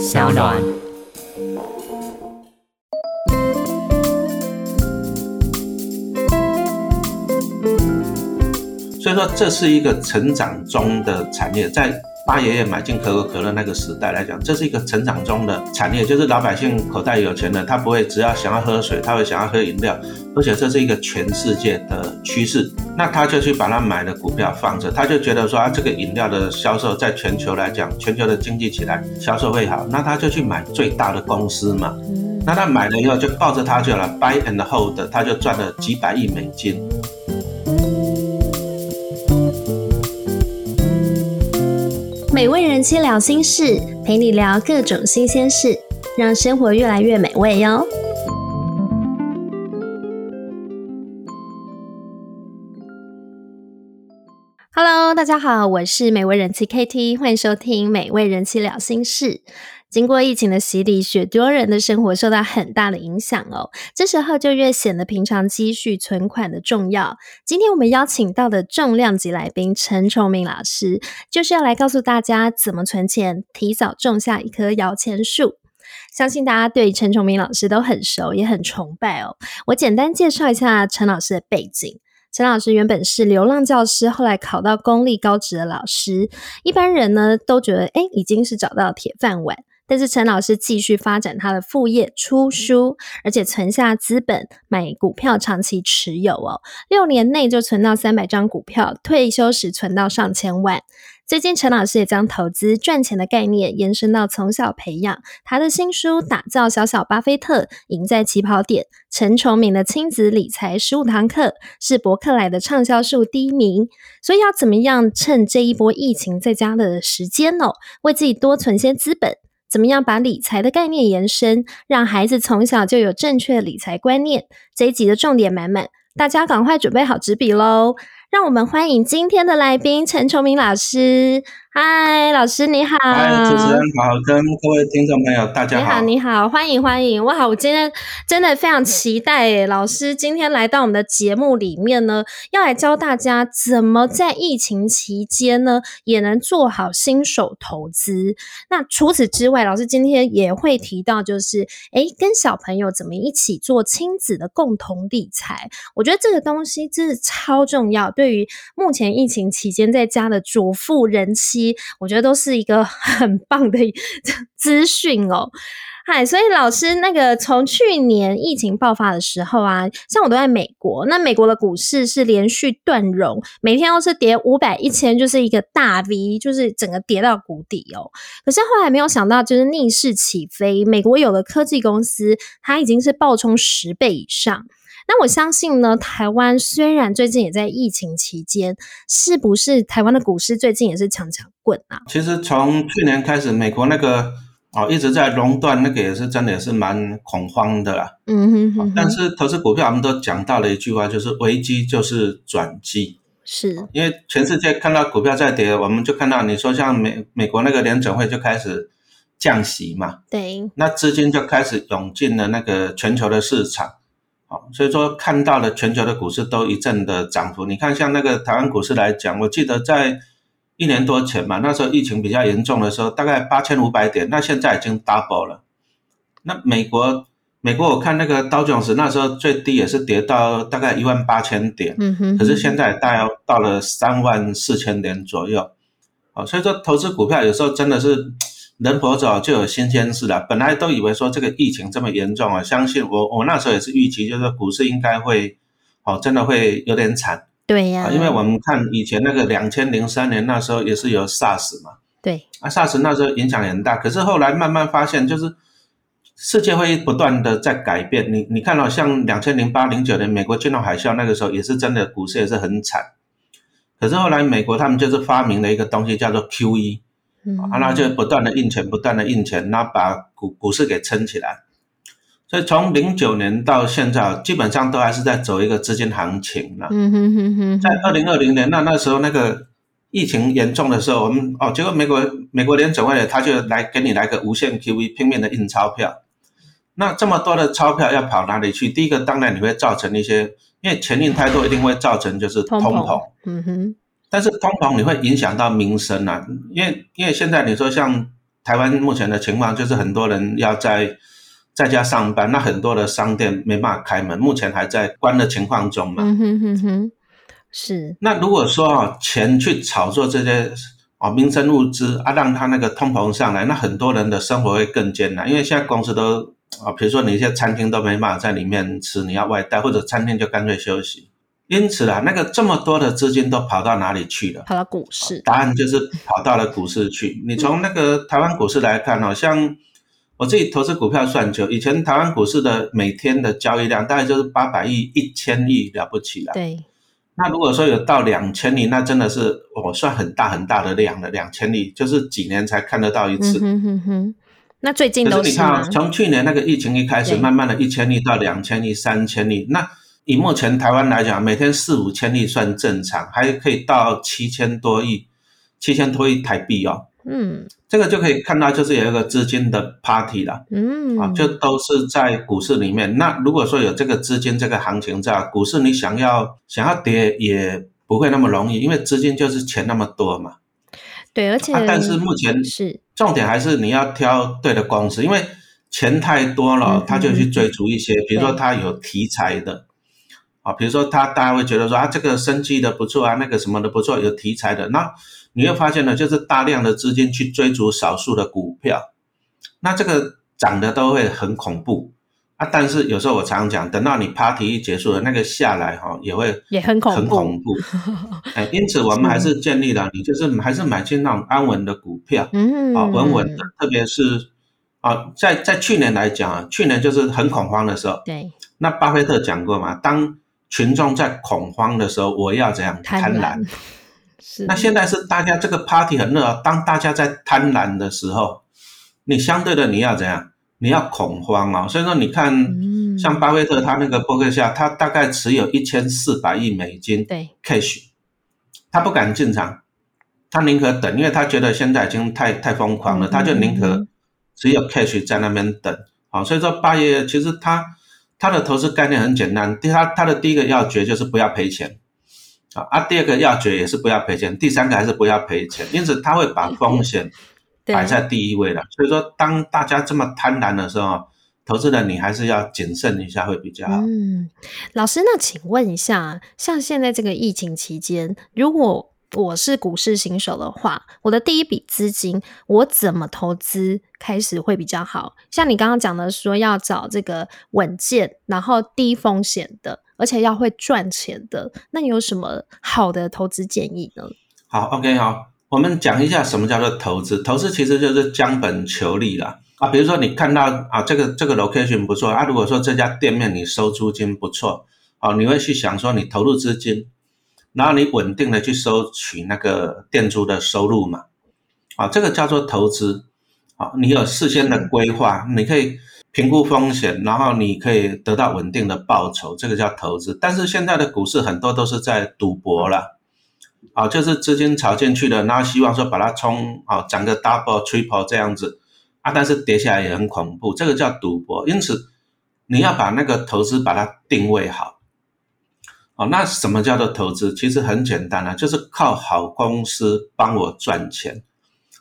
小暖。所以说，这是一个成长中的产业，在八爷爷买进可口可乐那个时代来讲，这是一个成长中的产业，就是老百姓口袋有钱了，他不会只要想要喝水，他会想要喝饮料，而且这是一个全世界的趋势，那他就去把他买的股票放着，他就觉得说啊，这个饮料的销售在全球来讲，全球的经济起来销售会好，那他就去买最大的公司嘛，那他买了以后就抱着他就了，buy and hold，他就赚了几百亿美金。美味人妻聊心事，陪你聊各种新鲜事，让生活越来越美味哟。Hello，大家好，我是美味人妻 KT，欢迎收听美味人妻聊心事。经过疫情的洗礼，许多人的生活受到很大的影响哦。这时候就越显得平常积蓄存款的重要。今天我们邀请到的重量级来宾陈崇明老师，就是要来告诉大家怎么存钱，提早种下一棵摇钱树。相信大家对陈崇明老师都很熟，也很崇拜哦。我简单介绍一下陈老师的背景。陈老师原本是流浪教师，后来考到公立高职的老师。一般人呢都觉得，哎，已经是找到铁饭碗。但是陈老师继续发展他的副业出书，而且存下资本买股票长期持有哦，六年内就存到三百张股票，退休时存到上千万。最近，陈老师也将投资赚钱的概念延伸到从小培养。他的新书《打造小小巴菲特，赢在起跑点》，陈崇明的亲子理财十五堂课是博客来的畅销书第一名。所以，要怎么样趁这一波疫情在家的时间哦？为自己多存些资本？怎么样把理财的概念延伸，让孩子从小就有正确的理财观念？这一集的重点满满，大家赶快准备好纸笔喽！让我们欢迎今天的来宾陈崇明老师。嗨，老师你好！嗨，主持人好，跟各位听众朋友大家好。你好，你好，欢迎欢迎！哇，我今天真的非常期待诶，老师今天来到我们的节目里面呢，要来教大家怎么在疫情期间呢，也能做好新手投资。那除此之外，老师今天也会提到，就是诶，跟小朋友怎么一起做亲子的共同理财。我觉得这个东西真的超重要，对于目前疫情期间在家的主妇人妻。我觉得都是一个 很棒的资讯哦，嗨，所以老师那个从去年疫情爆发的时候啊，像我都在美国，那美国的股市是连续断融，每天都是跌五百一千，就是一个大 V，就是整个跌到谷底哦。可是后来没有想到，就是逆势起飞，美国有的科技公司它已经是暴冲十倍以上。那我相信呢，台湾虽然最近也在疫情期间，是不是台湾的股市最近也是强强滚啊？其实从去年开始，美国那个哦一直在熔断，那个也是真的也是蛮恐慌的啦。嗯哼哼。但是投资股票，我们都讲到了一句话，就是危机就是转机。是。因为全世界看到股票在跌，我们就看到你说像美美国那个联准会就开始降息嘛。对。那资金就开始涌进了那个全球的市场。好，所以说看到了全球的股市都一阵的涨幅。你看，像那个台湾股市来讲，我记得在一年多前嘛，那时候疫情比较严重的时候，大概八千五百点，那现在已经 double 了。那美国，美国我看那个道琼斯那时候最低也是跌到大概一万八千点，嗯哼，可是现在大概到了三万四千点左右。好，所以说投资股票有时候真的是。人活着就有新鲜事了。本来都以为说这个疫情这么严重啊，相信我，我那时候也是预期，就是股市应该会，哦，真的会有点惨。对呀，因为我们看以前那个两千零三年那时候也是有 SARS 嘛。对。啊，SARS 那时候影响也很大，可是后来慢慢发现，就是世界会不断的在改变。你你看到像两千零八零九年美国金融海啸那个时候也是真的股市也是很惨，可是后来美国他们就是发明了一个东西叫做 QE。啊，那就不断的印钱，不断的印钱，那把股股市给撑起来。所以从零九年到现在，基本上都还是在走一个资金行情了。嗯哼哼哼。在二零二零年，那那时候那个疫情严重的时候，我们哦，结果美国美国联准会他就来给你来个无限 QE，拼命的印钞票。那这么多的钞票要跑哪里去？第一个当然你会造成一些，因为钱印太多，一定会造成就是通膨。嗯哼。但是通膨你会影响到民生啊，因为因为现在你说像。台湾目前的情况就是很多人要在在家上班，那很多的商店没办法开门，目前还在关的情况中嘛。嗯哼哼哼，是。那如果说啊，钱去炒作这些啊民生物资啊，让他那个通膨上来，那很多人的生活会更艰难，因为现在公司都啊，比如说你一些餐厅都没办法在里面吃，你要外带，或者餐厅就干脆休息。因此啊，那个这么多的资金都跑到哪里去了？跑到股市。答案就是跑到了股市去。你从那个台湾股市来看哦，像我自己投资股票算久，以前台湾股市的每天的交易量大概就是八百亿、一千亿了不起了。对。那如果说有到两千亿，那真的是我算很大很大的量了。两千亿就是几年才看得到一次。嗯哼哼。那最近都是你看，从去年那个疫情一开始，慢慢的一千亿到两千亿、三千亿，那。以目前台湾来讲，每天四五千亿算正常，还可以到七千多亿，七千多亿台币哦。嗯，这个就可以看到，就是有一个资金的 party 了。嗯，啊，就都是在股市里面。那如果说有这个资金，这个行情在股市，你想要想要跌也不会那么容易，因为资金就是钱那么多嘛。对，而且但是目前是重点还是你要挑对的公司，因为钱太多了，他就去追逐一些，比如说他有题材的。啊，比如说他大家会觉得说啊，这个生机的不错啊，那个什么的不错，有题材的，那你会发现呢，就是大量的资金去追逐少数的股票，那这个涨的都会很恐怖啊。但是有时候我常常讲，等到你 party 一结束了，那个下来哈，也会也很恐很恐怖。哎，因此我们还是建立了，你就是还是买进那种安稳的股票，嗯，啊，稳稳的，特别是啊，在在去年来讲啊，去年就是很恐慌的时候，对，那巴菲特讲过嘛，当群众在恐慌的时候，我要怎样贪婪？是。那现在是大家这个 party 很热，当大家在贪婪的时候，你相对的你要怎样？你要恐慌啊！所以说，你看，像巴菲特他那个伯克夏，他大概持有一千四百亿美金对 cash，他不敢进场，他宁可等，因为他觉得现在已经太太疯狂了，他就宁可只有 cash 在那边等。好，所以说八爷其实他。他的投资概念很简单，第他他的第一个要诀就是不要赔钱，啊啊，第二个要诀也是不要赔钱，第三个还是不要赔钱，因此他会把风险 摆在第一位的。所以说，当大家这么贪婪的时候，投资人你还是要谨慎一下会比较好。嗯，老师，那请问一下，像现在这个疫情期间，如果我是股市新手的话，我的第一笔资金我怎么投资开始会比较好？像你刚刚讲的说要找这个稳健，然后低风险的，而且要会赚钱的，那你有什么好的投资建议呢？好，OK，好，我们讲一下什么叫做投资。投资其实就是将本求利啦。啊。比如说你看到啊，这个这个 location 不错啊，如果说这家店面你收租金不错，啊，你会去想说你投入资金。然后你稳定的去收取那个店租的收入嘛，啊，这个叫做投资，啊，你有事先的规划，你可以评估风险，然后你可以得到稳定的报酬，这个叫投资。但是现在的股市很多都是在赌博了，啊，就是资金炒进去的，然后希望说把它冲，啊，涨个 double triple 这样子，啊，但是跌下来也很恐怖，这个叫赌博。因此你要把那个投资把它定位好。哦，那什么叫做投资？其实很简单啊，就是靠好公司帮我赚钱。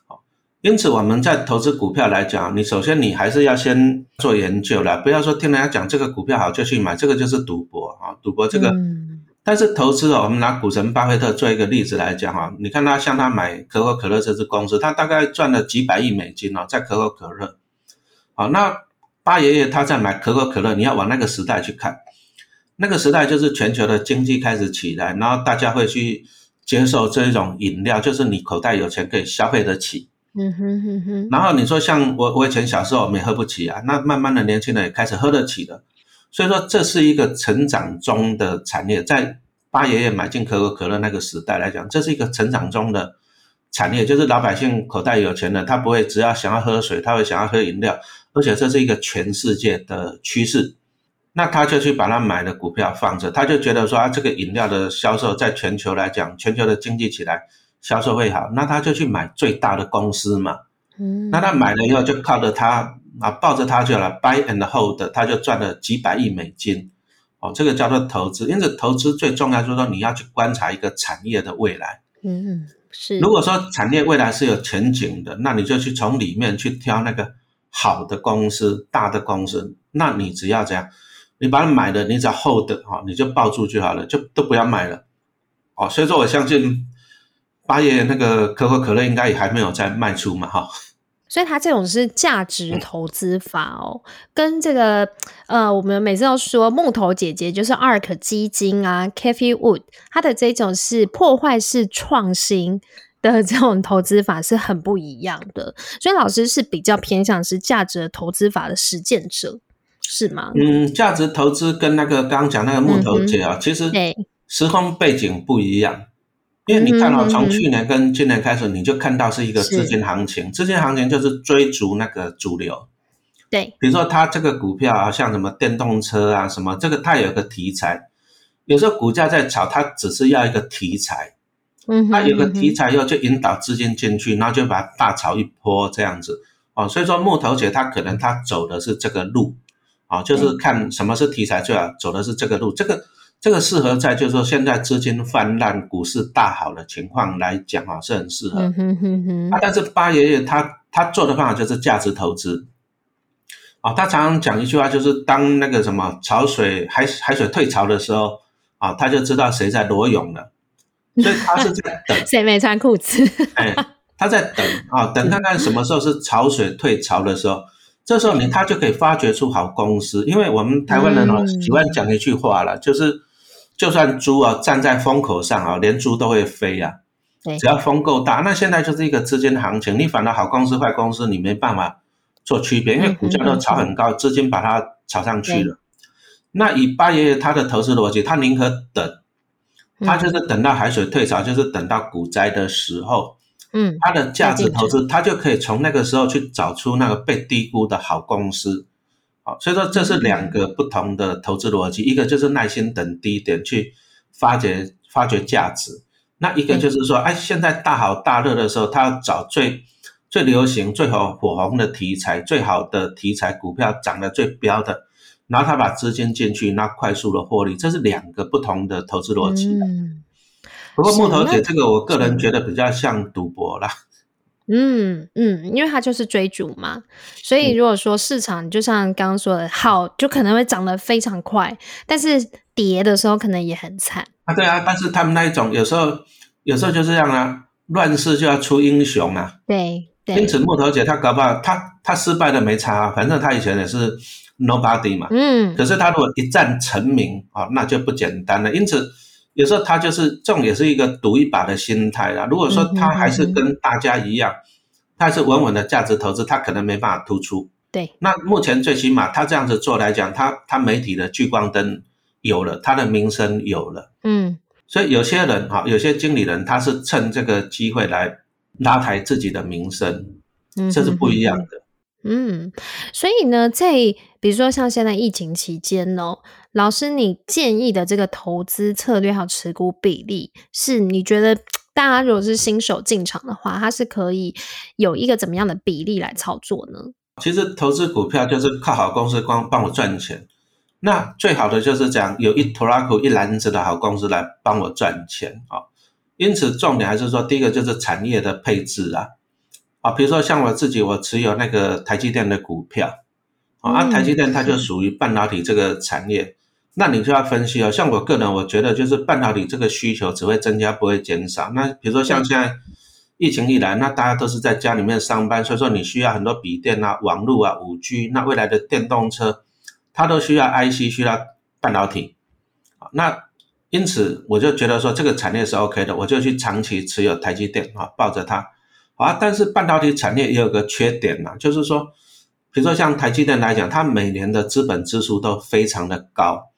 好，因此我们在投资股票来讲，你首先你还是要先做研究了，不要说听人家讲这个股票好就去买，这个就是赌博啊！赌博这个，但是投资哦，我们拿股神巴菲特做一个例子来讲啊，你看他像他买可口可乐这支公司，他大概赚了几百亿美金哦，在可口可乐。好，那巴爷爷他在买可口可乐，你要往那个时代去看。那个时代就是全球的经济开始起来，然后大家会去接受这一种饮料，就是你口袋有钱可以消费得起。嗯哼哼哼。然后你说像我，我以前小时候没喝不起啊，那慢慢的年轻人也开始喝得起了。所以说这是一个成长中的产业，在八爷爷买进可口可乐那个时代来讲，这是一个成长中的产业，就是老百姓口袋有钱了，他不会只要想要喝水，他会想要喝饮料，而且这是一个全世界的趋势。那他就去把他买的股票放着，他就觉得说啊，这个饮料的销售在全球来讲，全球的经济起来，销售会好，那他就去买最大的公司嘛。嗯，那他买了以后就靠着他啊，抱着他就了，buy and hold，他就赚了几百亿美金。哦，这个叫做投资。因此，投资最重要就是说你要去观察一个产业的未来。嗯，是。如果说产业未来是有前景的，那你就去从里面去挑那个好的公司、大的公司，那你只要怎样，你把它买的，你只要 hold 哈，你就抱住就好了，就都不要卖了。哦，所以说我相信八爷那个可口可乐应该也还没有在卖出嘛，哈。所以它这种是价值投资法哦，跟这个呃，我们每次都说木头姐姐就是 ARK 基金啊，Cafe Wood，它的这种是破坏式创新的这种投资法是很不一样的。所以老师是比较偏向是价值投资法的实践者，是吗？嗯，价值投资跟那个刚刚讲那个木头姐啊，其实时空背景不一样。因为你看到从去年跟今年开始，你就看到是一个资金行情，资金行情就是追逐那个主流。对，比如说它这个股票啊，像什么电动车啊，什么这个它有个题材，有时候股价在炒，它只是要一个题材，嗯，它有个题材后就引导资金进去，然后就把它大炒一波这样子哦。所以说木头姐她可能她走的是这个路，啊，就是看什么是题材最好，走的是这个路，这个。这个适合在就是说现在资金泛滥、股市大好的情况来讲啊，是很适合。啊，但是八爷爷他他做的方法就是价值投资。啊，他常常讲一句话，就是当那个什么潮水海海水退潮的时候，啊，他就知道谁在裸泳了。所以他是在 等谁没穿裤子。哎，他在等啊，等看看什么时候是潮水退潮的时候。这时候你他就可以发掘出好公司，因为我们台湾人哦喜欢讲一句话了，就是。就算猪啊站在风口上啊，连猪都会飞呀。只要风够大，那现在就是一个资金行情。你反而好公司坏公司，你没办法做区别，因为股价都炒很高，资金把它炒上去了。那以八爷爷他的投资逻辑，他宁可等，他就是等到海水退潮，就是等到股灾的时候。嗯，他的价值投资，他就可以从那个时候去找出那个被低估的好公司。好所以说这是两个不同的投资逻辑，一个就是耐心等低点去发掘发掘价值，那一个就是说，哎，现在大好大热的时候，他要找最最流行、最好火红的题材，最好的题材股票涨得最标的，然后他把资金进去，那快速的获利，这是两个不同的投资逻辑。嗯，不过木头姐这个，我个人觉得比较像赌博啦。嗯嗯，因为它就是追逐嘛，所以如果说市场就像刚刚说的，好就可能会涨得非常快，但是跌的时候可能也很惨啊。对啊，但是他们那一种有时候有时候就是这样啊，乱世就要出英雄啊。对，因此木头姐她搞不好她她失败的没差，啊反正她以前也是 nobody 嘛。嗯。可是她如果一战成名啊，那就不简单了。因此。有时候他就是这种，也是一个赌一把的心态啦。如果说他还是跟大家一样，他是稳稳的价值投资，他可能没办法突出。对，那目前最起码他这样子做来讲，他他媒体的聚光灯有了，他的名声有了。嗯，所以有些人哈，有些经理人他是趁这个机会来拉抬自己的名声，这是不一样的。嗯，所以呢，在比如说像现在疫情期间呢，老师你建议的这个投资策略还有持股比例，是你觉得 大家如果是新手进场的话，它是可以有一个怎么样的比例来操作呢？其实投资股票就是靠好公司光帮我赚钱，那最好的就是讲有一拖拉库一篮子的好公司来帮我赚钱啊。因此重点还是说，第一个就是产业的配置啊。啊，比如说像我自己，我持有那个台积电的股票，啊，台积电它就属于半导体这个产业，那你就要分析哦。像我个人，我觉得就是半导体这个需求只会增加，不会减少。那比如说像现在疫情一来，那大家都是在家里面上班，所以说你需要很多笔电啊、网络啊、五 G，那未来的电动车它都需要 IC，需要半导体。那因此我就觉得说这个产业是 OK 的，我就去长期持有台积电啊，抱着它。啊，但是半导体产业也有个缺点呐，就是说，比如说像台积电来讲，它每年的资本支出都非常的高，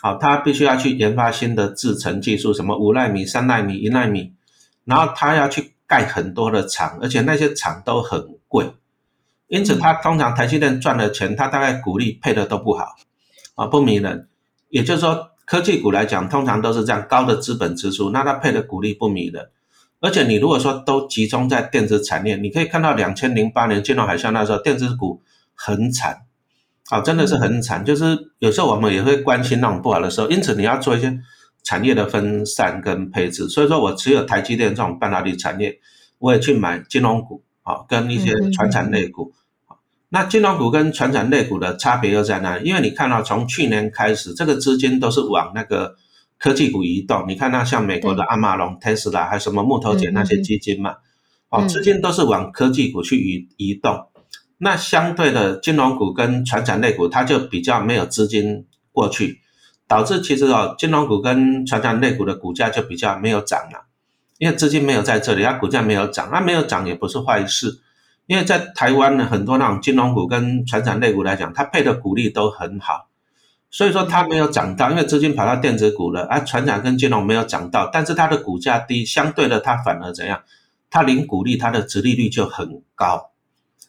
好，他必须要去研发新的制程技术，什么五纳米、三纳米、一纳米，然后他要去盖很多的厂，而且那些厂都很贵，因此他通常台积电赚的钱，他大概股利配的都不好，啊，不迷人。也就是说，科技股来讲，通常都是这样高的资本支出，那它配的股利不迷人。而且你如果说都集中在电子产业，你可以看到两千零八年金融海啸那时候，电子股很惨，啊，真的是很惨。就是有时候我们也会关心那种不好的时候，因此你要做一些产业的分散跟配置。所以说我持有台积电这种半导体产业，我也去买金融股啊，跟一些传产类股。那金融股跟传产类股的差别又在哪里？因为你看到从去年开始，这个资金都是往那个科技股移动。你看那像美国的阿马龙、特斯拉，还有什么木头姐那些基金嘛，哦，资金都是往科技股去移移动。那相对的金融股跟传产类股，它就比较没有资金过去，导致其实哦，金融股跟传产类股的股价就比较没有涨了，因为资金没有在这里，它股价没有涨，那没有涨也不是坏事。因为在台湾呢，很多那种金融股跟传产类股来讲，它配的股利都很好，所以说它没有涨到，因为资金跑到电子股了，而传产跟金融没有涨到，但是它的股价低，相对的它反而怎样？它零股利，它的殖利率就很高。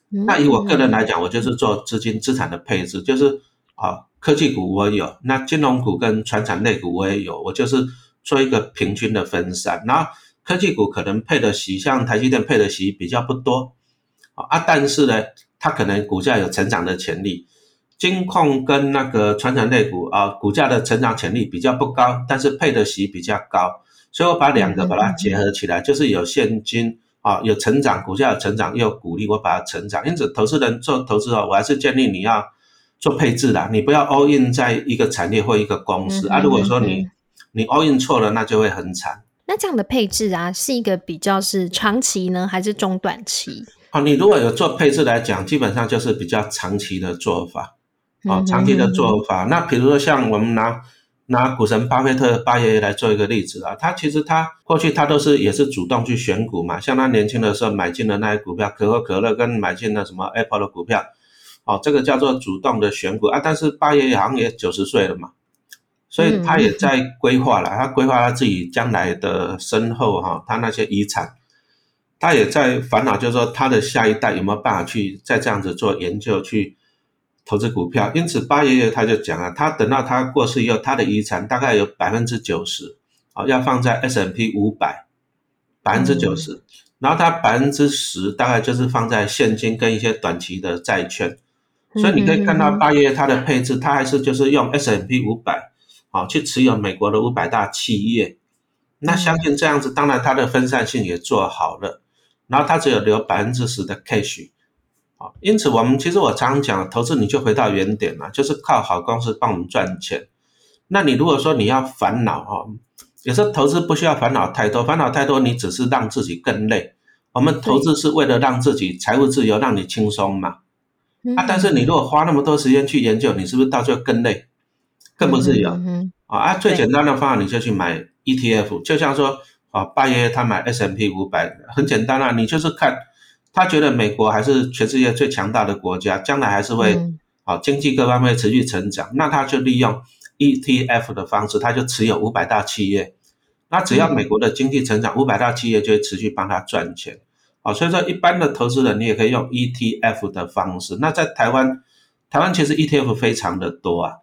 那以我个人来讲，我就是做资金资产的配置，就是啊，科技股我有，那金融股跟传产类股我也有，我就是做一个平均的分散，然后科技股可能配的息，像台积电配的息比较不多。啊，但是呢，它可能股价有成长的潜力，金控跟那个传产类股啊，股价的成长潜力比较不高，但是配的息比较高，所以我把两个把它结合起来，就是有现金啊，有成长，股价有成长，又有股利，我把它成长。因此，投资人做投资哦，我还是建议你要做配置的，你不要 all in 在一个产业或一个公司啊。如果说你你 all in 错了，那就会很惨。那这样的配置啊，是一个比较是长期呢，还是中短期？哦，你如果有做配置来讲，基本上就是比较长期的做法，啊，长期的做法。那比如说像我们拿拿股神巴菲特巴爷爷来做一个例子啊，他其实他过去他都是也是主动去选股嘛，像他年轻的时候买进的那些股票，可口可乐跟买进的什么 Apple 的股票，哦，这个叫做主动的选股啊。但是巴爷爷好像也九十岁了嘛，所以他也在规划了，他规划他自己将来的身后哈，他那些遗产。他也在烦恼，就是说他的下一代有没有办法去再这样子做研究，去投资股票。因此，八爷爷他就讲了，他等到他过世以后，他的遗产大概有百分之九十啊，要放在 S M P 五百，百分之九十，然后他百分之十大概就是放在现金跟一些短期的债券。所以你可以看到八爷爷他的配置，他还是就是用 S M P 五百啊去持有美国的五百大企业。那相信这样子，当然他的分散性也做好了。然后他只有留百分之十的 cash，好，因此我们其实我常常讲，投资你就回到原点了，就是靠好公司帮我们赚钱。那你如果说你要烦恼啊，有时候投资不需要烦恼太多，烦恼太多你只是让自己更累。我们投资是为了让自己财务自由，让你轻松嘛。啊，但是你如果花那么多时间去研究，你是不是到最后更累，更不自由？啊啊，最简单的方法你就去买 ETF，就像说。啊，八爷他买 S M P 五百很简单啊，你就是看他觉得美国还是全世界最强大的国家，将来还是会啊经济各方面持续成长，那他就利用 E T F 的方式，他就持有五百大企业，那只要美国的经济成长，五百大企业就会持续帮他赚钱。啊，所以说一般的投资人你也可以用 E T F 的方式。那在台湾，台湾其实 E T F 非常的多啊，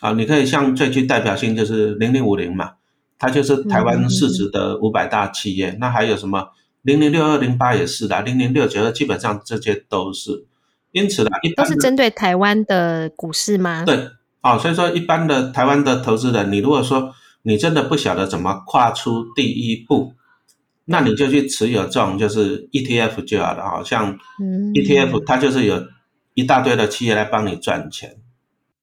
啊，你可以像最具代表性就是零零五零嘛。它就是台湾市值的五百大企业，那还有什么零零六二零八也是的，零零六九二基本上这些都是，因此呢，一都是针对台湾的股市吗？对，哦，所以说一般的台湾的投资人，你如果说你真的不晓得怎么跨出第一步，那你就去持有这种就是 ETF 就好了，好像 ETF 它就是有一大堆的企业来帮你赚钱。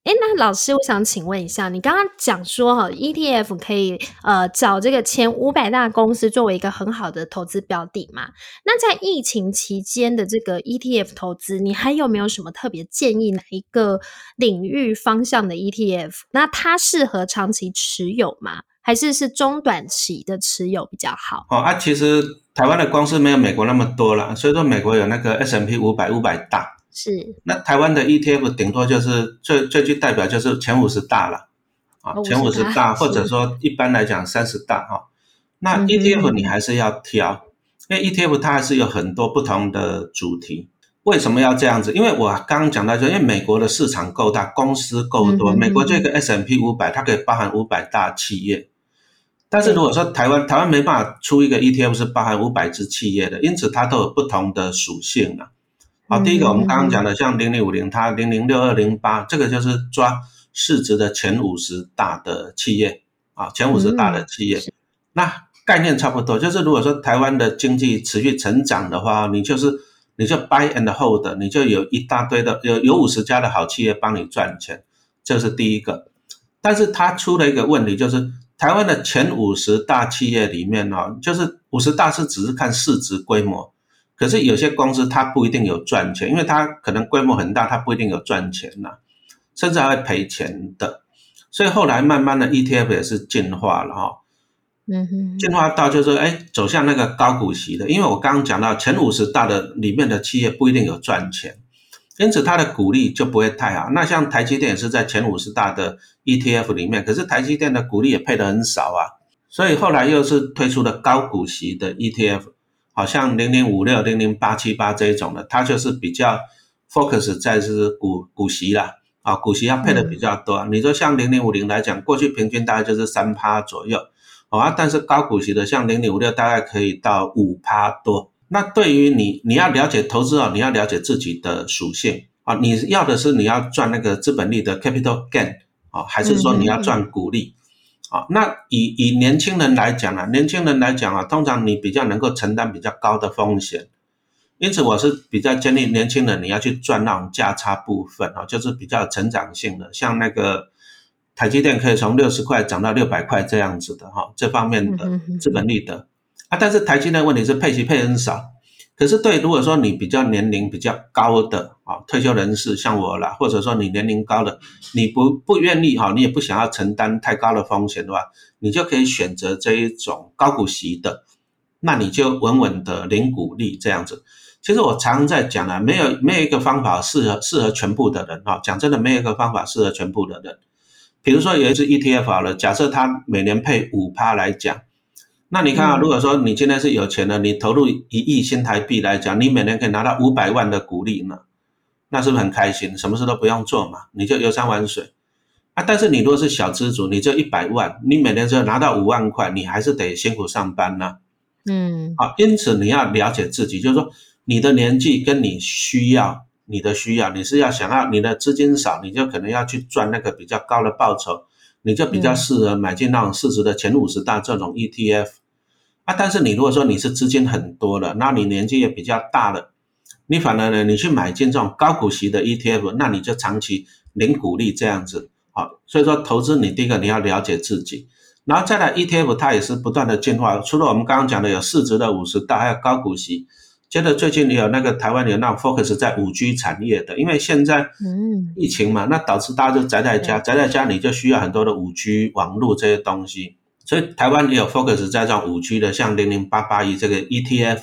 哎，那老师，我想请问一下，你刚刚讲说哈，ETF 可以呃找这个前五百大公司作为一个很好的投资标的嘛？那在疫情期间的这个 ETF 投资，你还有没有什么特别建议哪一个领域方向的 ETF？那它适合长期持有吗？还是是中短期的持有比较好？哦啊，其实台湾的公司没有美国那么多了，所以说美国有那个 S M P 五百五百大。是，那台湾的 ETF 顶多就是最最具代表就是前五十大了，啊，前五十大或者说一般来讲三十大哈。那 ETF 你还是要挑，因为 ETF 它还是有很多不同的主题。为什么要这样子？因为我刚刚讲到，就因为美国的市场够大，公司够多，美国这个 S M P 五百它可以包含五百大企业。但是如果说台湾台湾没办法出一个 ETF 是包含五百只企业的，因此它都有不同的属性啊。好，第一个我们刚刚讲的，像零零五零，它零零六二零八，这个就是抓市值的前五十大的企业，啊，前五十大的企业。那概念差不多，就是如果说台湾的经济持续成长的话，你就是你就 buy and hold，你就有一大堆的有有五十家的好企业帮你赚钱，这是第一个。但是它出了一个问题，就是台湾的前五十大企业里面呢，就是五十大是只是看市值规模，可是有些公司它不一定有赚钱，因为它可能规模很大，它不一定有赚钱呐，甚至还会赔钱的。所以后来慢慢的 ETF 也是进化了哈。嗯哼，进化到就是哎，走向那个高股息的，因为我刚刚讲到前五十大的里面的企业不一定有赚钱，因此它的股利就不会太好。那像台积电也是在前五十大的 ETF 里面，可是台积电的股利也配的很少啊，所以后来又是推出了高股息的 ETF，好像零零五六、零零八七八这一种的，它就是比较 focus 在是股股息啦，啊，股息要配的比较多。你说像零零五零来讲，过去平均大概就是三趴左右。好啊，但是高股息的像零零五六大概可以到五趴多。那对于你，你要了解投资哦，你要了解自己的属性啊。你要的是你要赚那个资本利的 capital gain 啊，还是说你要赚股利啊？那以以年轻人来讲啊，年轻人来讲啊，通常你比较能够承担比较高的风险，因此我是比较建议年轻人你要去赚那种价差部分啊，就是比较成长性的，像那个。台积电可以从六十块涨到六百块这样子的哈，这方面的资本利得啊，但是台积电问题是配息配很少，可是对如果说你比较年龄比较高的啊退休人士像我啦，或者说你年龄高的，你不不愿意哈，你也不想要承担太高的风险的话，你就可以选择这一种高股息的，那你就稳稳的领股利这样子。其实我常在讲啊，没有没有一个方法适合适合全部的人哈，讲真的，没有一个方法适合全部的人。比如说有一只 ETF 好了，假设它每年配五趴来讲，那你看啊，如果说你今天是有钱的，你投入一亿新台币来讲，你每年可以拿到五百万的股利呢，那是不是很开心？什么事都不用做嘛，你就游山玩水啊。但是你如果是小资主，你就一百万，你每年只有拿到五万块，你还是得辛苦上班呢。嗯，好，因此你要了解自己，就是说你的年纪跟你需要。你的需要，你是要想要你的资金少，你就可能要去赚那个比较高的报酬，你就比较适合买进那种市值的前五十大这种 ETF 啊。但是你如果说你是资金很多的，那你年纪也比较大了，你反而呢，你去买进这种高股息的 ETF，那你就长期零股利这样子好。所以说投资你第一个你要了解自己，然后再来 ETF 它也是不断的进化，除了我们刚刚讲的有市值的五十大，还有高股息。接着最近有那个台湾有那种 focus 在五 G 产业的，因为现在嗯疫情嘛，那导致大家就宅在家，宅在家你就需要很多的五 G 网络这些东西，所以台湾也有 focus 在这种五 G 的，像零零八八一这个 ETF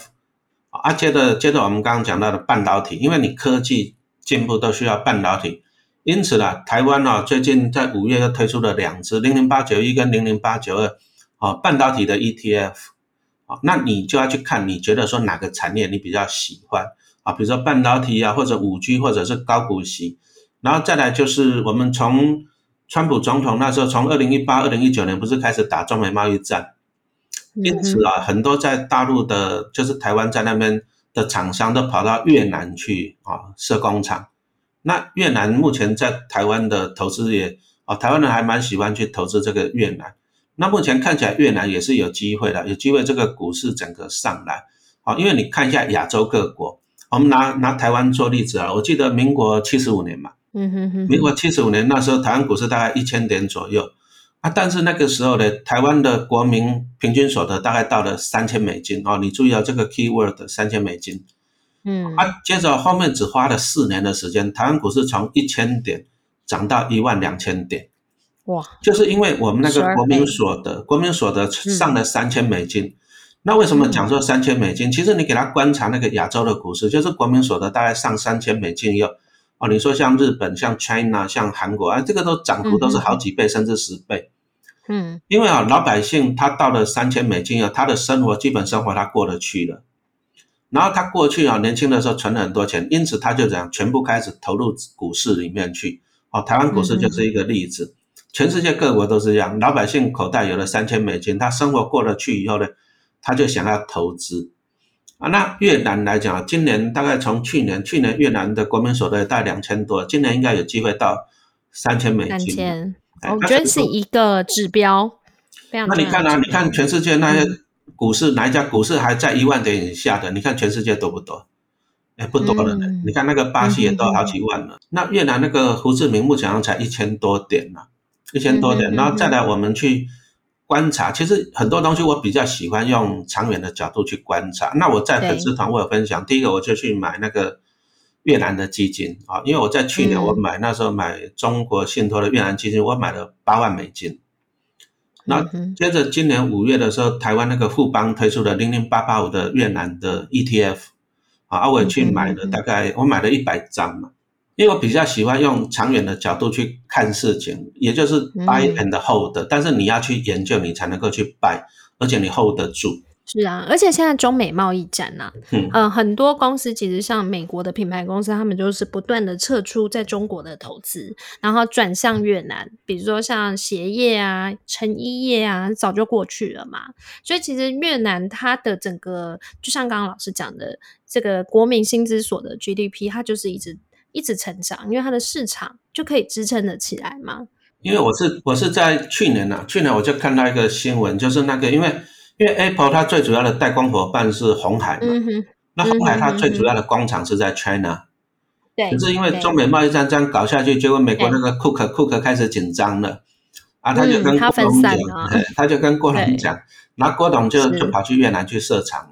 啊。接着接着我们刚刚讲到的半导体，因为你科技进步都需要半导体，因此呢，台湾呢最近在五月又推出了两只零零八九一跟零零八九二啊半导体的 ETF。那你就要去看，你觉得说哪个产业你比较喜欢啊？比如说半导体啊，或者五 G，或者是高股息，然后再来就是我们从川普总统那时候，从二零一八、二零一九年不是开始打中美贸易战，因此啊，很多在大陆的，就是台湾在那边的厂商都跑到越南去啊设工厂。那越南目前在台湾的投资也啊，台湾人还蛮喜欢去投资这个越南。那目前看起来越南也是有机会的，有机会这个股市整个上来，啊，因为你看一下亚洲各国，我们拿拿台湾做例子啊，我记得民国七十五年嘛，嗯哼哼，民国七十五年那时候台湾股市大概一千点左右。啊，但是那个时候呢，台湾的国民平均所得大概到了三千美金。哦，你注意到这个 key word 三千美金，嗯，啊，接着后面只花了四年的时间，台湾股市从一千点涨到一万两千点。哇，就是因为我们那个国民所得，国民所得上了三千美金。那为什么讲说三千美金？其实你给他观察那个亚洲的股市，就是国民所得大概上三千美金以后，哦，你说像日本、像 China、像韩国啊，这个都涨幅都是好几倍甚至十倍。嗯，因为啊，老百姓他到了三千美金以后，他的生活基本生活他过得去了。然后他过去啊，年轻的时候存了很多钱，因此他就这样全部开始投入股市里面去。哦，台湾股市就是一个例子。全世界各国都是这样，老百姓口袋有了三千美金，他生活过得去以后呢，他就想要投资啊。那越南来讲，今年大概从去年，去年越南的国民所得大概两千多，今年应该有机会到三千美金。三千，我觉得是一个指标。那你看啊，你看全世界那些股市，哪一家股市还在一万点以下的？你看全世界多不多？哎，不多了呢。嗯你看那个巴西也都好几万了。那越南那个胡志明目前才一千多点呢、一千多点。然后再来我们去观察，其实很多东西我比较喜欢用长远的角度去观察。那我在粉丝团我有分享，第一个我就去买那个越南的基金啊，因为我在去年嗯。我买、那时候买中国信托的越南基金，我买了八万美金。那接着今年五月的时候，台湾那个富邦推出了零零八八五的越南的 ETF，啊，我也去买嗯了，大概我买了一百张嘛，因为我比较喜欢用长远的角度去看事情，也就是 buy 嗯 and hold，、但是你要去研究，你才能够去 buy，而且你 hold 得住。是啊，而且现在中美贸易战呐、嗯呃，很多公司其实像美国的品牌公司，他们就是不断的撤出在中国的投资，然后转向越南，比如说像鞋业啊、成衣业啊，早就过去了嘛。所以其实越南它的整个，就像刚刚老师讲的，这个国民薪资所的 GDP，它就是一直一直成长，因为它的市场就可以支撑得起来嘛。因为我是我是在去年呐、去年我就看到一个新闻，就是那个因为因为 Apple 它最主要的代工伙伴是红海嘛，嗯，那红海它最主要的工厂是在 China。对。可是因为中美贸易战这样搞下去，结果美国那个 Cook Cook 开始紧张了，啊，他就跟郭董讲他就跟郭董讲，然后郭董就就跑去越南去设厂了。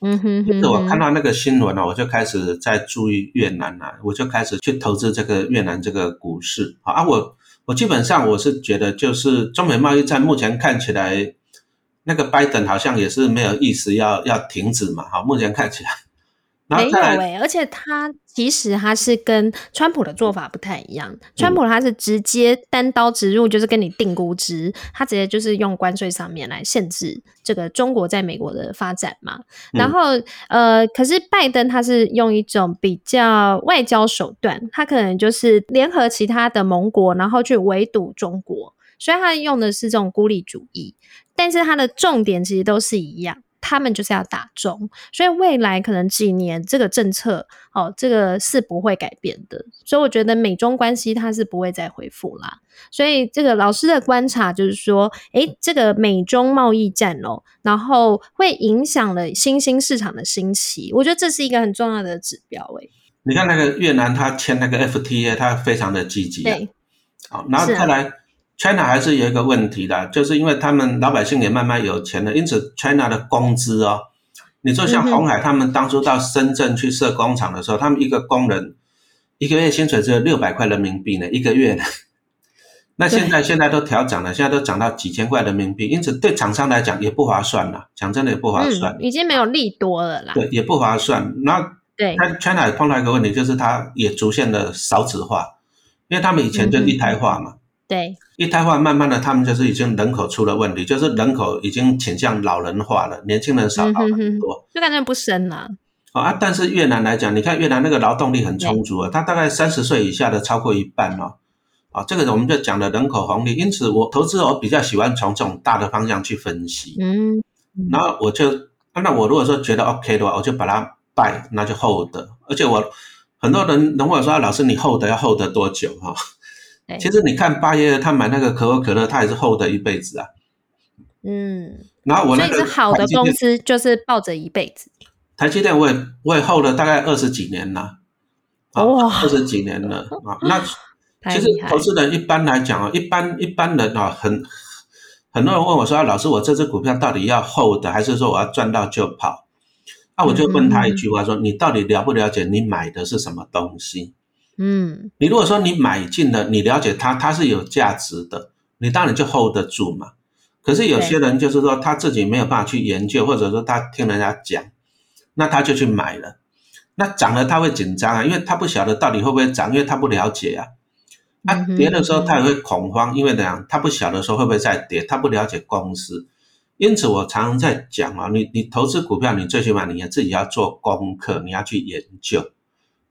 嗯哼哼就是我看，到那个新闻呢，我就开始在注意越南了，我就开始去投资这个越南这个股市。啊啊，我我基本上我是觉得，就是中美贸易战目前看起来，那个拜登好像也是没有意思要要停止嘛，好，目前看起来，然没有诶、而且他其实他是跟川普的做法不太一样。川普他是直接单刀直入，就是跟你定估值，他直接就是用关税上面来限制这个中国在美国的发展嘛。然后呃，可是拜登他是用一种比较外交手段，他可能就是联合其他的盟国，然后去围堵中国。所以他用的是这种孤立主义，但是他的重点其实都是一样，他们就是要打中。所以未来可能几年这个政策哦，这个是不会改变的。所以我觉得美中关系它是不会再恢复啦。所以这个老师的观察就是说，诶，这个美中贸易战哦，然后会影响了新兴市场的兴起，我觉得这是一个很重要的指标。诶，你看那个越南，他签那个 FTA，他非常的积极、啊。对，好，然后是啊再来、China 还是有一个问题的，就是因为他们老百姓也慢慢有钱了，因此 China 的工资哦，你说像红海他们当初到深圳去设工厂的时候，他们一个工人一个月薪水只有六百块人民币呢，一个月呢。那现在现在都调涨了，现在都涨到几千块人民币，因此对厂商来讲也不划算了，讲真的也不划算，嗯，已经没有利多了啦。对，也不划算。那对，它 China 也碰到一个问题，就是它也逐渐的少子化，因为他们以前就一台化嘛，对，一胎化慢慢的他们就是已经人口出了问题，就是人口已经倾向老人化了，年轻人少，了很多。就感觉不深啦。哦啊，但是越南来讲，你看越南那个劳动力很充足啊，他大概三十岁以下的超过一半哦。啊，这个我们就讲了人口红利，因此我投资我比较喜欢从这种大的方向去分析。嗯，然后我就，啊那我如果说觉得 OK 的话，我就把它 buy，那就 hold。而且我很多人问我说，啊老师你 hold 要 hold 多久哈、对其实你看八月他买那个可口可乐，他也是 hold 一辈子啊。嗯，然后我那个所以是好的公司就是抱着一辈子。台积电我也我也 hold 了大概二十几年了，啊，哇二十几年了啊。那其实投资人一般来讲啊，一般一般人啊，很很多人问我说，啊、老师我这只股票到底要 hold 还是说我要赚到就跑？那、我就问他一句话说，你到底了不了解你买的是什么东西？嗯，你如果说你买进了，你了解它，它是有价值的，你当然就 hold 得住嘛。可是有些人就是说他自己没有办法去研究，或者说他听人家讲，那他就去买了。那涨了他会紧张啊，因为他不晓得到底会不会涨，因为他不了解啊。那跌的时候他也会恐慌，因为怎样？他不晓得说会不会再跌，他不了解公司。因此我常常在讲啊，你你投资股票，你最起码你要自己要做功课，你要去研究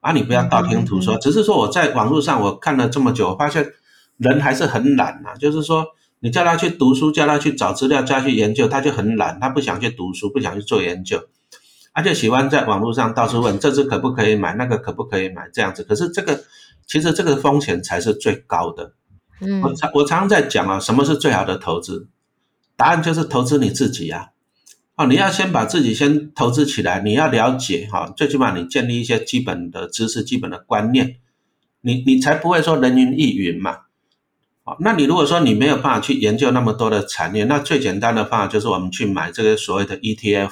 啊，你不要道听途说。只是说我在网络上我看了这么久，我发现人还是很懒呐、就是说你叫他去读书，叫他去找资料，叫他去研究，他就很懒，他不想去读书，不想去做研究，他就喜欢在网络上到处问这只可不可以买，那个可不可以买这样子。可是这个其实这个风险才是最高的。嗯我常我常常在讲啊，什么是最好的投资？答案就是投资你自己啊！哦，你要先把自己先投资起来，你要了解哈，最起码你建立一些基本的知识、基本的观念，你你才不会说人云亦云嘛。哦，那你如果说你没有办法去研究那么多的产业，那最简单的方法就是我们去买这个所谓的 ETF，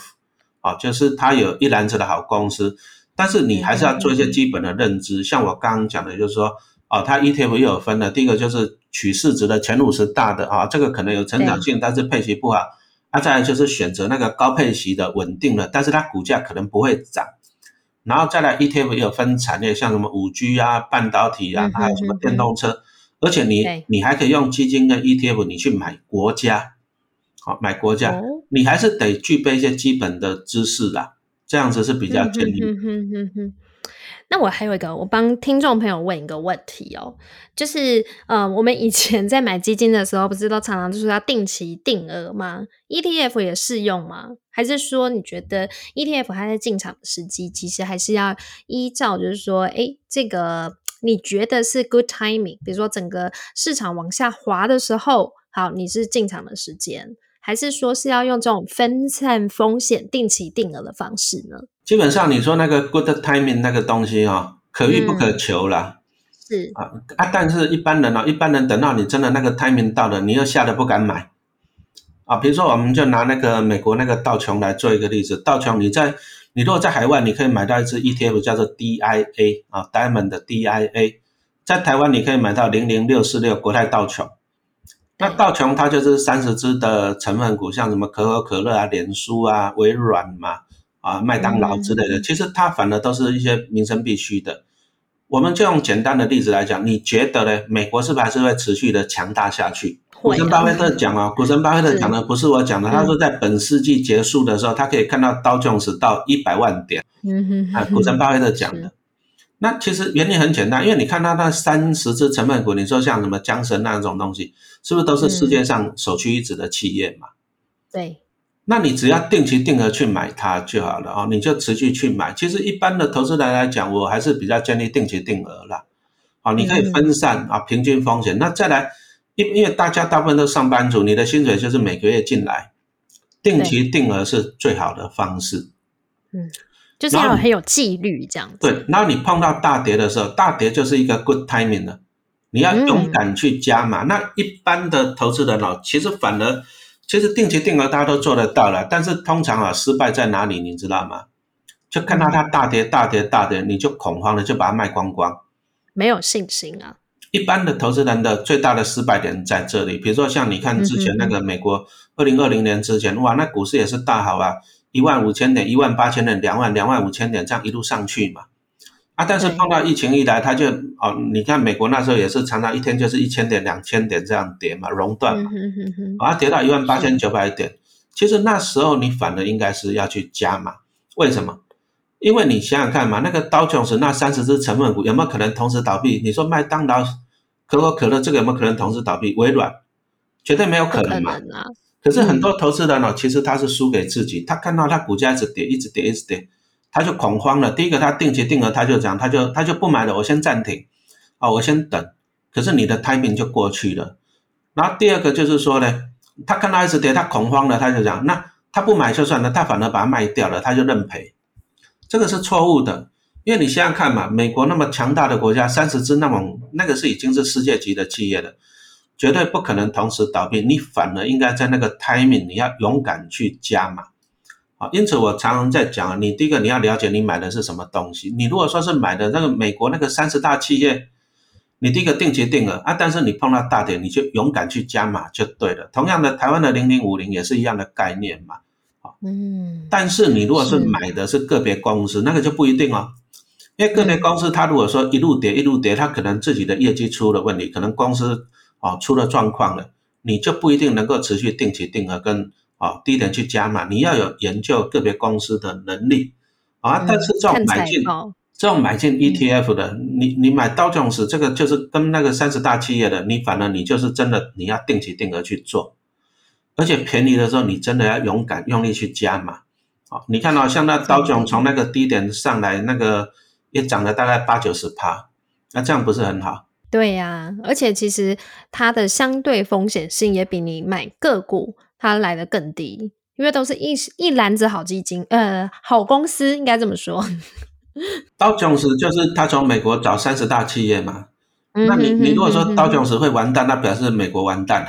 哦，就是它有一篮子的好公司，但是你还是要做一些基本的认知。像我刚刚讲的，就是说，哦，它 ETF 又有分的，第一个就是取市值的前五十大的啊，这个可能有成长性，但是配息不好。啊，再来就是选择那个高配息的、稳定的，但是它股价可能不会涨。然后再来 ETF 也有分产业，像什么五 G 啊、半导体啊，还有什么电动车。而且你你还可以用基金跟 ETF，你去买国家，好买国家，你还是得具备一些基本的知识啦，这样子是比较建议。那我还有一个，我帮听众朋友问一个问题哦，就是呃，我们以前在买基金的时候，不是都常常就是要定期定额吗？ETF 也适用吗？还是说你觉得 ETF 它在进场时机，其实还是要依照就是说，哎，这个。你觉得是 good timing？比如说整个市场往下滑的时候，好，你是进场的时间，还是说是要用这种分散风险、定期定额的方式呢？基本上你说那个 good timing 那个东西啊，可遇不可求啦。是啊啊，但是一般人呢，一般人等到你真的那个 timing 到了，你又吓得不敢买啊。比如说，我们就拿那个美国那个道琼来做一个例子，道琼你在。你如果在海外，你可以买到一只 ETF，叫做 DIA 啊，Diamond 的 DIA，在台湾你可以买到零零六四六国泰道琼。那道琼它就是三十只的成分股，像什么可口可乐啊、脸书啊、微软嘛、啊麦当劳之类的，其实它反而都是一些民生必须的。我们就用简单的例子来讲，你觉得呢？美国是不是还是会持续的强大下去？股神巴菲特讲啊，股神巴菲特讲的不是我讲的，他说在本世纪结束的时候，他可以看到刀琼斯到一百万点。嗯哼，啊，股神巴菲特讲的。那其实原理很简单，因为你看他那三十只成分股，你说像什么江神那种东西，是不是都是世界上首屈一指的企业嘛？对。那你只要定期定额去买它就好了哦，你就持续去买。其实一般的投资人来讲，我还是比较建议定期定额啦。好，你可以分散啊，平均风险。那再来。因因为大家大部分都上班族，你的薪水就是每个月进来，定期定额是最好的方式。嗯，就是要很有纪律这样。对，然后你碰到大跌的时候，大跌就是一个 good timing 了，你要勇敢去加码。那一般的投资人哦，其实反而其实定期定额大家都做得到了，但是通常啊，失败在哪里？你知道吗？就看到它大跌、大跌、大跌，你就恐慌了，就把它卖光光，没有信心啊。一般的投资人的最大的失败点在这里，比如说像你看之前那个美国二零二零年之前，哇，那股市也是大好啊，一万五千点、一万八千点、两万、两万五千点这样一路上去嘛，啊，但是碰到疫情一来，它就哦，你看美国那时候也是常常一天就是一千点、两千点这样跌嘛，熔断嘛，啊，跌到一万八千九百点，其实那时候你反而应该是要去加嘛，为什么？因为你想想看嘛，那个道琼斯那三十只成分股有没有可能同时倒闭？你说麦当劳、可口可乐这个有没有可能同时倒闭？微软。绝对没有可能嘛。可是很多投资人哦，其实他是输给自己，他看到他股价一直跌，一直跌，一直跌，他就恐慌了。第一个，他定期定额，他就讲，他就他就不买了，我先暂停，啊，我先等。可是你的 timing 就过去了。然后第二个就是说呢，他看到一直跌，他恐慌了，他就讲，那他不买就算了，他反而把它卖掉了，他就认赔。这个是错误的，因为你想想看嘛，美国那么强大的国家，三十只那种那个是已经是世界级的企业了，绝对不可能同时倒闭。你反而应该在那个 timing，你要勇敢去加嘛。啊，因此我常常在讲，你第一个你要了解你买的是什么东西。你如果说是买的那个美国那个三十大企业，你第一个定期定额啊，但是你碰到大点，你就勇敢去加码就对了。同样的，台湾的零零五零也是一样的概念嘛。嗯，但是你如果是买的是个别公司，那个就不一定哦，因为个别公司它如果说一路跌一路跌，它可能自己的业绩出了问题，可能公司啊出了状况了，你就不一定能够持续定期定额跟啊低点去加码，你要有研究个别公司的能力啊。但是这种买进这种买进 ETF 的，你你买道琼斯这个就是跟那个三十大企业的，你反而你就是真的你要定期定额去做。而且便宜的时候，你真的要勇敢用力去加嘛？好，你看到像那刀炯从那个低点上来，那个也涨了大概八九十趴，那这样不是很好？对呀，而且其实它的相对风险性也比你买个股它来的更低，因为都是一一篮子好基金，呃，好公司应该这么说。道琼斯就是他从美国找三十大企业嘛，那你你如果说道琼斯会完蛋，那表示美国完蛋了。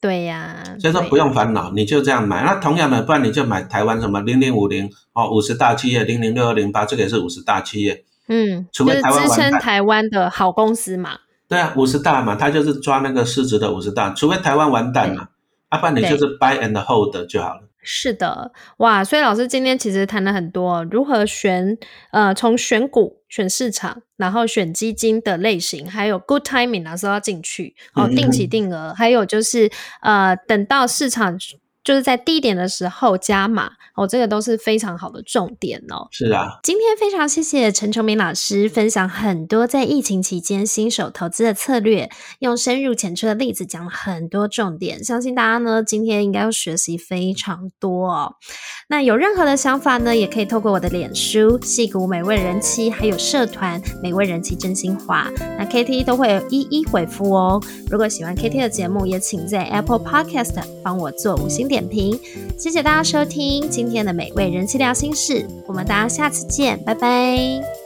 对呀，所以说不用烦恼，你就这样买。那同样的，不然你就买台湾什么零零五零哦，五十大企业零零六二零八，这个也是五十大企业。嗯，就是支撑台湾的好公司嘛。对啊，五十大嘛，他就是抓那个市值的五十大，除非台湾完蛋嘛，要不然你就是 buy and hold 就好了。是的，哇，所以老师今天其实谈了很多如何选，呃，从选股、选市场，然后选基金的类型，还有 good timing 哪时候要进去，哦，定期定额，还有就是呃，等到市场。就是在低点的时候加码哦，这个都是非常好的重点哦。是啊，今天非常谢谢陈崇明老师分享很多在疫情期间新手投资的策略，用深入浅出的例子讲了很多重点，相信大家呢今天应该要学习非常多哦。那有任何的想法呢，也可以透过我的脸书戏骨美味人妻，还有社团美味人妻真心话，那 K T 都会一一回复哦。如果喜欢 K T 的节目，也请在 Apple Podcast 帮我做五星点。点评，谢谢大家收听今天的美味人气聊心事，我们大家下次见，拜拜。